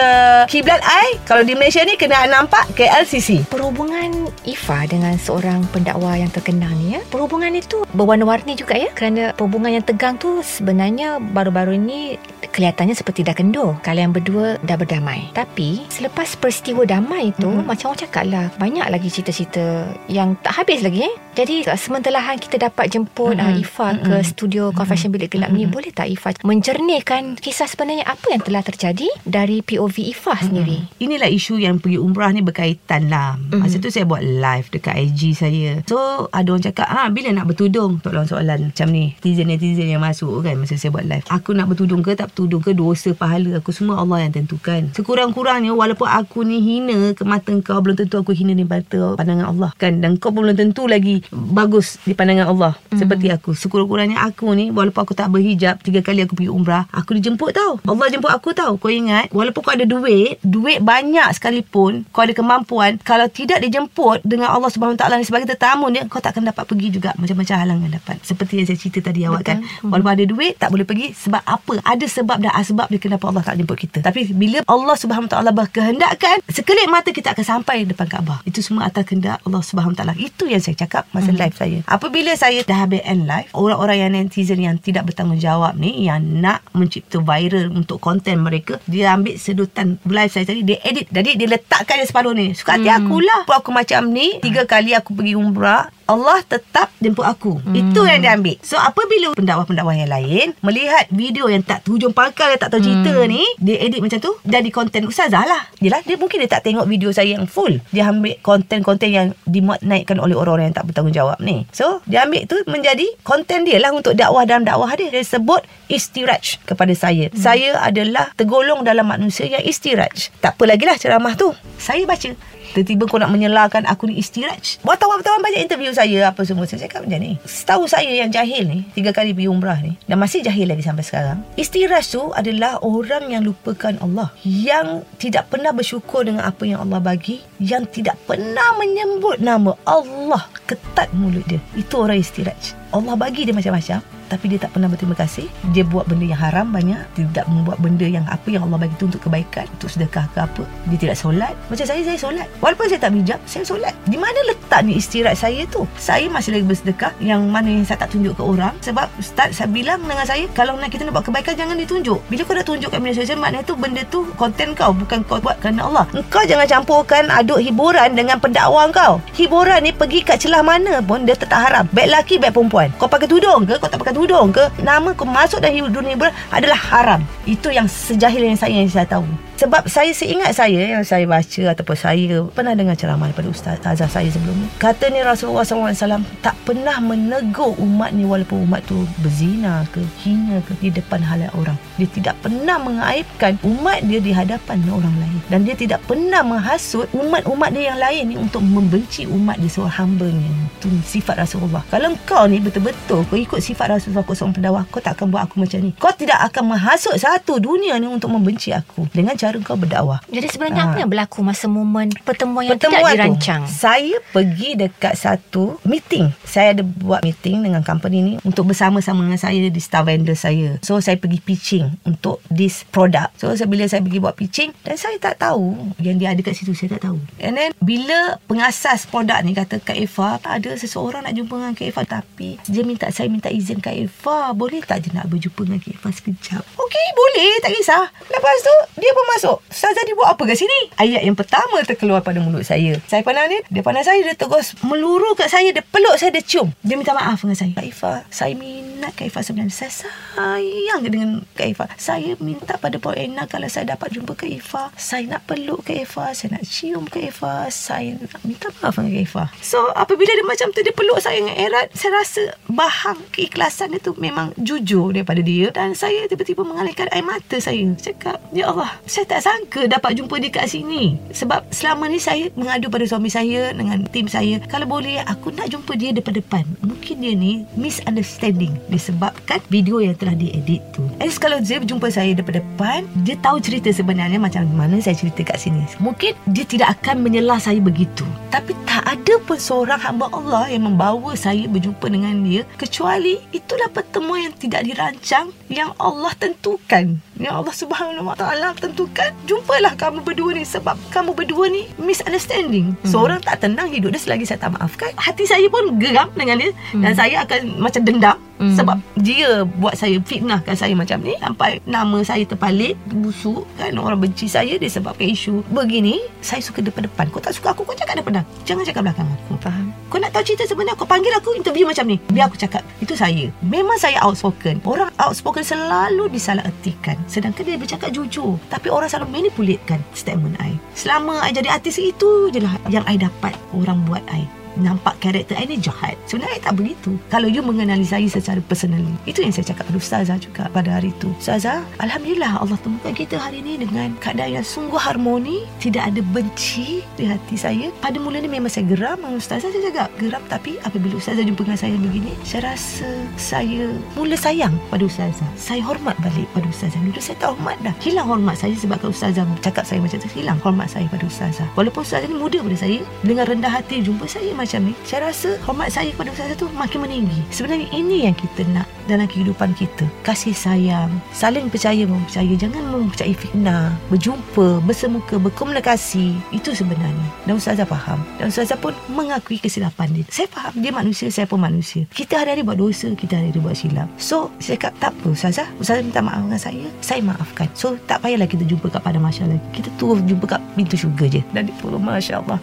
Speaker 3: Kiblat I Kalau di Malaysia ni Kena nampak KLCC
Speaker 2: Perhubungan Ifah dengan seorang pendakwa yang terkenal ni ya. Perhubungan itu berwarna-warni juga ya. Kerana perhubungan yang tegang tu sebenarnya baru-baru ini kelihatannya seperti dah kendur. Kalian berdua dah berdamai. Tapi selepas peristiwa damai itu
Speaker 3: Mhm.
Speaker 2: macam orang cakap lah banyak lagi cerita-cerita yang tak habis lagi eh. Jadi sementelahan kita dapat jemput
Speaker 3: Mhm.
Speaker 2: uh, Ifah ke
Speaker 3: Mhm.
Speaker 2: studio Confession Bilik Gelap ni
Speaker 3: Mhm.
Speaker 2: boleh tak Ifah mencernihkan kisah sebenarnya apa yang telah terjadi dari POV sendiri?
Speaker 3: Mm-hmm. Inilah isu yang pergi umrah ni berkaitan lah. Mm-hmm. Masa tu saya buat live dekat IG saya. So ada orang cakap, ha, bila nak bertudung? Soalan-soalan macam ni. Netizen-netizen yang masuk kan masa saya buat live. Aku nak bertudung ke tak bertudung ke dosa pahala aku semua Allah yang tentukan. Sekurang-kurangnya walaupun aku ni hina ke mata kau belum tentu aku hina di mata pandangan Allah kan. Dan kau belum tentu lagi bagus di pandangan Allah. Mm-hmm. Seperti aku. Sekurang-kurangnya aku ni walaupun aku tak berhijab tiga kali aku pergi umrah aku dijemput tau Allah jemput aku tau kau ingat walaupun kau ada duit duit banyak sekalipun kau ada kemampuan kalau tidak dijemput dengan Allah Subhanahu taala sebagai tetamu dia kau tak akan dapat pergi juga. Macam-macam halangan dapat. Seperti yang saya cerita tadi awak kan. Hmm. walaupun ada duit tak boleh pergi. Sebab apa? Ada sebab dan asbab dia kenapa Allah tak jemput kita. Tapi bila Allah Subhanahu taala berkehendakkan sekelip mata kita akan sampai depan Kaabah. Itu semua atas kehendak Allah Subhanahu taala. Itu yang saya cakap masa hmm. live saya. Apabila saya dah habis end live orang-orang yang netizen yang tidak bertanggungjawab ni yang nak mencipta viral untuk konten mereka dia ambil sedutan live saya tadi dia edit. Jadi dia letakkan dia separuh ni. Suka hati hmm. Akulah aku macam ni tiga kali aku pergi umrah Allah tetap jemput aku. Hmm. Itu yang dia ambil. So apabila pendakwah-pendakwah yang lain melihat video yang tak tujung pangkal yang tak tahu cerita hmm. ni, dia edit macam tu jadi konten ustazah lah. Yalah, dia mungkin dia tak tengok video saya yang full. Dia ambil konten-konten yang dimuat naikkan oleh orang-orang yang tak bertanggungjawab ni. So, dia ambil tu menjadi konten dia lah untuk dakwah dalam dakwah dia. Dia sebut istiraj kepada saya. Hmm. Saya adalah tergolong dalam manusia yang istiraj. Tak apa lagi lah ceramah tu. Saya baca. Tiba-tiba kau nak menyalahkan aku ni istiraj. Wartawan-wartawan banyak interview saya apa semua. Saya cakap macam ni. Setahu saya yang jahil ni, tiga kali pergi umrah ni, dan masih jahil lagi sampai sekarang. Istiraj tu adalah orang yang lupakan Allah. Yang tidak pernah bersyukur dengan apa yang Allah bagi. Yang tidak pernah menyebut nama Allah. Ketat mulut dia. Itu orang istiraj. Allah bagi dia macam-macam tapi dia tak pernah berterima kasih. Dia buat benda yang haram banyak tidak membuat benda yang apa yang Allah bagi tu untuk kebaikan untuk sedekah ke apa. Dia tidak solat. Macam saya saya solat. Walaupun saya tak bijak saya solat. Di mana letak ni istirahat saya tu? Saya masih lagi bersedekah yang mana yang saya tak tunjuk ke orang. Sebab ustaz saya bilang dengan saya kalau nak kita nak buat kebaikan jangan ditunjuk. Bila kau dah tunjuk kat media sosial maknanya tu benda tu konten kau bukan kau buat kerana Allah. Engkau jangan campurkan aduk hiburan dengan pendakwa kau. Hiburan ni pergi kat celah mana pun dia tetap haram. Baik lelaki baik perempuan kau pakai tudung ke? Kau tak pakai tudung ke? Nama kau masuk dalam dunia hiburan adalah haram. Itu yang sejahil yang saya yang saya tahu sebab saya seingat saya yang saya baca ataupun saya pernah dengar ceramah daripada Ustaz Azhar saya sebelum ni. Kata ni Rasulullah SAW tak pernah menegur umat ni walaupun umat tu berzina ke, hina ke di depan halayak orang. Dia tidak pernah mengaibkan umat dia di hadapan orang lain. Dan dia tidak pernah menghasut umat-umat dia yang lain ni untuk membenci umat dia seorang hambanya. Itu sifat Rasulullah. Kalau kau ni betul-betul kau ikut sifat Rasulullah kau seorang pendakwah, kau tak akan buat aku macam ni. Kau tidak akan menghasut satu dunia ni untuk membenci aku. Dengan cara kau berdakwah.
Speaker 2: Jadi sebenarnya ha. apa yang berlaku masa momen pertemuan yang pertemuan tidak dirancang?
Speaker 3: Tu, saya pergi dekat satu meeting. Saya ada buat meeting dengan company ni untuk bersama-sama dengan saya di star vendor saya. So saya pergi pitching untuk this product. So bila saya pergi buat pitching dan saya tak tahu yang dia ada kat situ saya tak tahu. And then bila pengasas produk ni kata Kak Eva ada seseorang nak jumpa dengan Kak Eva tapi dia minta saya minta izin Kak Eva boleh tak dia nak berjumpa dengan Kak Eva sekejap? Okey boleh tak kisah. Lepas tu dia pun masuk. Ustazah dia buat apa kat sini? Ayat yang pertama terkeluar pada mulut saya. Saya pandang dia. Dia pandang saya. Dia terus meluru kat saya. Dia peluk saya. Dia cium. Dia minta maaf dengan saya. Kak Ifah. Saya minat Kak Ifah sebenarnya. Saya sayang dengan Kak Ifah. Saya minta pada Puan Ena kalau saya dapat jumpa Kak Ifah. Saya nak peluk Kak Ifah. Saya nak cium Kak Ifah. Saya nak minta maaf dengan Kak Ifah. So apabila dia macam tu. Dia peluk saya dengan erat. Saya rasa bahang keikhlasan itu memang jujur daripada dia. Dan saya tiba-tiba mengalihkan air mata saya. Cakap, Ya Allah, saya tak sangka dapat jumpa dia kat sini. Sebab selama ni saya mengadu pada suami saya dengan tim saya. Kalau boleh, aku nak jumpa dia depan-depan. Mungkin dia ni misunderstanding disebabkan video yang telah diedit tu. And kalau dia jumpa saya depan-depan, dia tahu cerita sebenarnya macam mana saya cerita kat sini. Mungkin dia tidak akan menyelah saya begitu. Tapi tak ada pun seorang hamba Allah yang membawa saya berjumpa dengan dia kecuali itulah pertemuan yang tidak dirancang yang Allah tentukan. Yang Allah Subhanahu Wa Taala tentukan kan jumpalah kamu berdua ni sebab kamu berdua ni misunderstanding hmm. seorang tak tenang hidup dia selagi saya tak maafkan hati saya pun geram dengan dia hmm. dan saya akan macam dendam Hmm. Sebab dia buat saya fitnahkan saya macam ni sampai nama saya terpalit, busuk kan orang benci saya disebabkan isu begini. Saya suka depan-depan. Kau tak suka aku kau cakap depan. Jangan cakap belakang aku.
Speaker 2: Faham.
Speaker 3: Kau nak tahu cerita sebenar kau panggil aku interview macam ni. Biar aku cakap. Itu saya. Memang saya outspoken. Orang outspoken selalu disalah ertikan. Sedangkan dia bercakap jujur. Tapi orang selalu manipulatekan statement I. Selama I jadi artis itu je lah yang I dapat orang buat I nampak karakter I ni jahat. Sebenarnya tak begitu. Kalau you mengenali saya secara personally. Itu yang saya cakap pada Ustazah juga pada hari itu. Ustazah, Alhamdulillah Allah temukan kita hari ini dengan keadaan yang sungguh harmoni. Tidak ada benci di hati saya. Pada mulanya memang saya geram dengan Ustazah. Saya cakap geram tapi apabila Ustazah jumpa dengan saya begini, saya rasa saya mula sayang pada Ustazah. Saya hormat balik pada Ustazah. Dulu saya tak hormat dah. Hilang hormat saya sebab Ustazah cakap saya macam tu. Hilang hormat saya pada Ustazah. Walaupun Ustazah ni muda pada saya. Dengan rendah hati jumpa saya macam ni. Saya rasa hormat saya kepada ustazah tu makin meninggi. Sebenarnya ini yang kita nak dalam kehidupan kita. Kasih sayang saling percaya mempercaya. Jangan mempercayai fitnah berjumpa bersemuka berkomunikasi. Itu sebenarnya. Dan ustazah faham. Dan ustazah pun mengakui kesilapan dia. Saya faham dia manusia saya pun manusia. Kita hari-hari buat dosa kita hari-hari buat silap. So saya cakap tak apa ustazah. Ustazah minta maaf dengan saya. Saya maafkan. So tak payahlah kita jumpa kat pada masyarakat. Kita terus jumpa kat pintu syurga je. Dan dia pun Masya Allah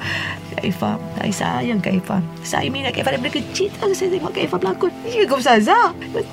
Speaker 3: Kak Ifah Saya sayang Kak Ifah. Saya minat Kak Ifah daripada kecil. Saya tengok Kak Ifah berlakon. Ya Kak Ustazah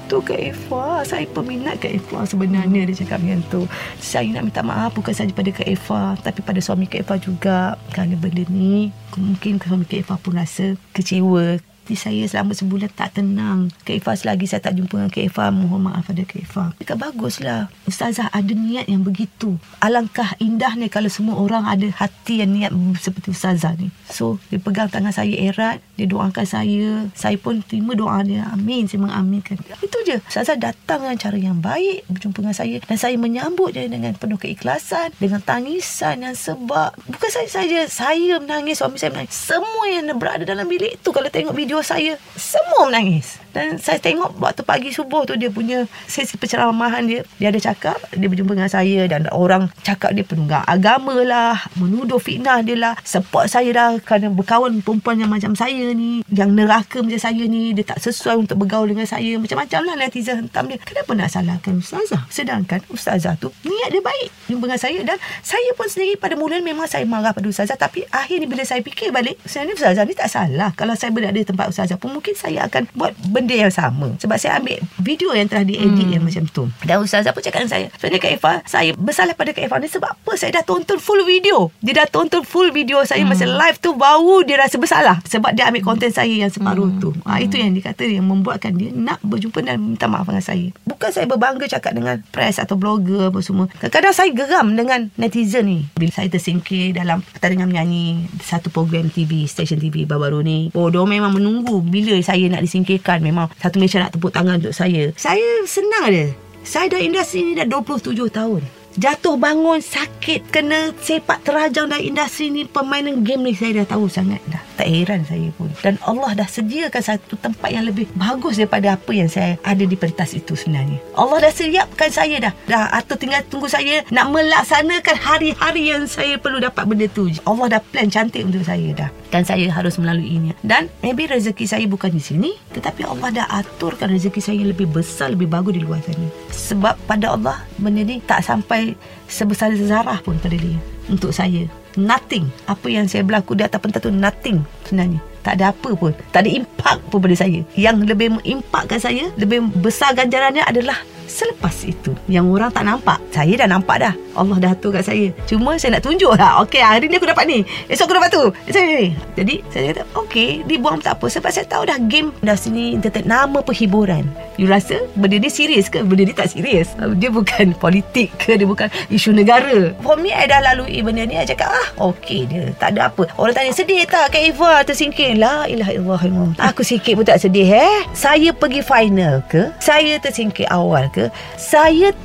Speaker 3: Betul Kak Ifah Saya peminat Kak Ifah Sebenarnya dia cakap macam tu. Saya nak minta maaf Bukan saja pada Kak Ifah Tapi pada suami Kak Ifah juga. Kerana benda ni Mungkin suami Kak Ifah pun rasa Kecewa hati saya selama sebulan tak tenang. Kak Ifah selagi saya tak jumpa dengan Kak Ifah, mohon maaf pada Kak Ifah. Dekat baguslah. Ustazah ada niat yang begitu. Alangkah indahnya kalau semua orang ada hati yang niat seperti Ustazah ni. So, dia pegang tangan saya erat. Dia doakan saya. Saya pun terima doa dia. Amin. Saya mengaminkan. Itu je. Ustazah datang dengan cara yang baik. Berjumpa dengan saya. Dan saya menyambut dia dengan penuh keikhlasan. Dengan tangisan yang sebab. Bukan saya saja. Saya menangis. Suami saya menangis. Semua yang berada dalam bilik itu. Kalau tengok video saya semua menangis dan saya tengok waktu pagi subuh tu dia punya sesi penceramahan dia dia ada cakap dia berjumpa dengan saya dan orang cakap dia penunggang agama lah menuduh fitnah dia lah. Support saya dah kerana berkawan perempuan yang macam saya ni yang neraka macam saya ni dia tak sesuai untuk bergaul dengan saya. Macam-macam lah netizen hentam dia. Kenapa nak salahkan ustazah? Sedangkan ustazah tu niat dia baik. Jumpa dengan saya dan saya pun sendiri pada mula memang saya marah pada ustazah. Tapi akhirnya bila saya fikir balik sebenarnya ustazah ni tak salah. Kalau saya berada di tempat ustazah pun mungkin saya akan buat benda yang sama. Sebab saya ambil video yang telah diedit hmm. yang macam tu. Dan ustazah pun cakap dengan saya? Sebenarnya Kak Eva saya bersalah pada Kak Eva ni sebab apa? Saya dah tonton full video. Dia dah tonton full video saya hmm. masa live tu baru dia rasa bersalah. Sebab dia ambil konten saya yang separuh hmm. tu. Ha, itu yang dikata yang membuatkan dia nak berjumpa dan minta maaf dengan saya. Bukan saya berbangga cakap dengan press atau blogger apa semua. Kadang-kadang saya geram dengan netizen ni. Bila saya tersingkir dalam pertandingan menyanyi satu program TV stesen TV baru-baru ni. Oh dia memang menunggu bila saya nak disingkirkan memang satu Malaysia nak tepuk tangan untuk saya. Saya senang ada. Saya dah industri ni dah 27 tahun. Jatuh bangun sakit kena sepak terajang dalam industri ni permainan game ni saya dah tahu sangat dah tak heran saya pun. Dan Allah dah sediakan satu tempat yang lebih bagus daripada apa yang saya ada di pentas itu sebenarnya. Allah dah siapkan saya dah. Dah atau tinggal tunggu saya nak melaksanakan hari-hari yang saya perlu dapat benda tu. Allah dah plan cantik untuk saya dah. Dan saya harus melaluinya. Dan maybe rezeki saya bukan di sini tetapi Allah dah aturkan rezeki saya lebih besar lebih bagus di luar sana. Sebab pada Allah benda ni tak sampai sebesar zarah pun pada dia untuk saya nothing. Apa yang saya berlaku di atas pentas tu nothing sebenarnya. Tak ada apa pun. Tak ada impact pun pada saya. Yang lebih mengimpakkan saya lebih besar ganjarannya adalah selepas itu yang orang tak nampak saya dah nampak dah. Allah dah atur kat saya. Cuma saya nak tunjuk lah. Okey hari ni aku dapat ni. Esok aku dapat tu. Esok ni. Jadi saya kata okey dibuang tak apa. Sebab saya tahu dah game dah sini internet nama perhiburan you rasa benda ni serius ke? Benda ni tak serius? Dia bukan politik ke? Dia bukan isu negara. For me I dah lalui benda ni. I cakap ah okey dia. Tak ada apa. Orang tanya sedih tak? Kak Eva tersingkir. La ilaha illallah. Aku sikit pun tak sedih eh. Saya pergi final ke? Saya tersingkir awal ke ke saya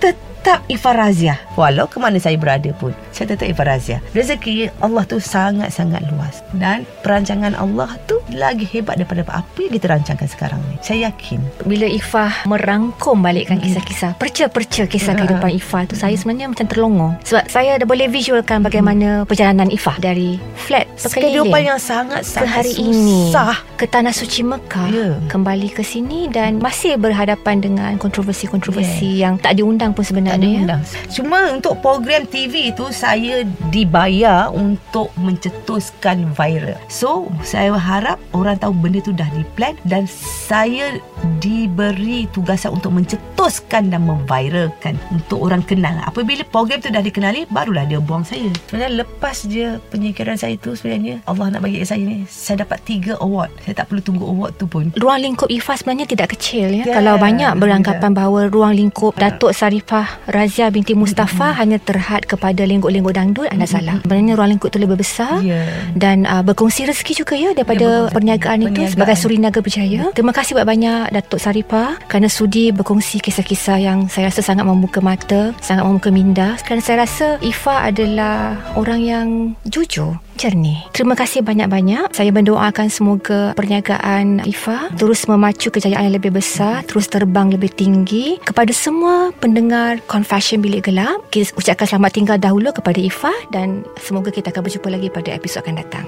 Speaker 3: tetap tetap Ifah Razia. Walau ke mana saya berada pun, saya tetap Ifah Razia. Rezeki Allah tu sangat-sangat luas. Dan perancangan Allah tu lagi hebat daripada apa yang kita rancangkan sekarang ni. Saya yakin.
Speaker 2: Bila Ifah merangkum balikkan kisah-kisah, perca-perca kisah kehidupan Ifah tu, saya sebenarnya macam terlongong. Sebab saya dah boleh visualkan bagaimana perjalanan Ifah dari flat
Speaker 3: Kehidupan
Speaker 2: berkeliling
Speaker 3: yang sangat-sangat
Speaker 2: ke hari ini
Speaker 3: susah.
Speaker 2: ke tanah suci Mekah
Speaker 3: Ya.
Speaker 2: kembali ke sini dan masih berhadapan dengan kontroversi-kontroversi yang tak diundang pun
Speaker 3: Tak ada
Speaker 2: ya.
Speaker 3: Cuma untuk program TV itu saya dibayar untuk mencetuskan viral. So, saya harap orang tahu benda tu dah diplan dan saya diberi tugasan untuk mencetuskan dan memviralkan untuk orang kenal. Apabila program tu dah dikenali, barulah dia buang saya. Sebenarnya lepas je penyikiran saya tu sebenarnya Allah nak bagi saya ni, saya dapat tiga award. Saya tak perlu tunggu award tu pun.
Speaker 2: Ruang lingkup Ifah sebenarnya tidak kecil ya.
Speaker 3: Ya,
Speaker 2: Kalau banyak beranggapan bahawa ruang lingkup Datuk Sarifah Razia binti Mustafa hanya terhad kepada lingkup-lingkup dangdut, anda salah. Sebenarnya ruang lingkup itu lebih besar.
Speaker 3: Ya.
Speaker 2: Dan uh, berkongsi rezeki juga ya daripada
Speaker 3: Ya, berkongsi.
Speaker 2: perniagaan itu
Speaker 3: Perniagaan.
Speaker 2: sebagai suri niaga berjaya. Terima kasih banyak-banyak Datuk Sarifah kerana sudi berkongsi kisah-kisah yang saya rasa sangat membuka mata, sangat membuka minda. Kerana saya rasa Ifa adalah orang yang jujur, jernih. Terima kasih banyak-banyak. Saya mendoakan semoga perniagaan Ifa terus memacu kejayaan yang lebih besar, terus terbang lebih tinggi. Kepada semua pendengar Confession Bilik Gelap, kita ucapkan selamat tinggal dahulu kepada Ifa dan semoga kita akan berjumpa lagi pada episod akan datang.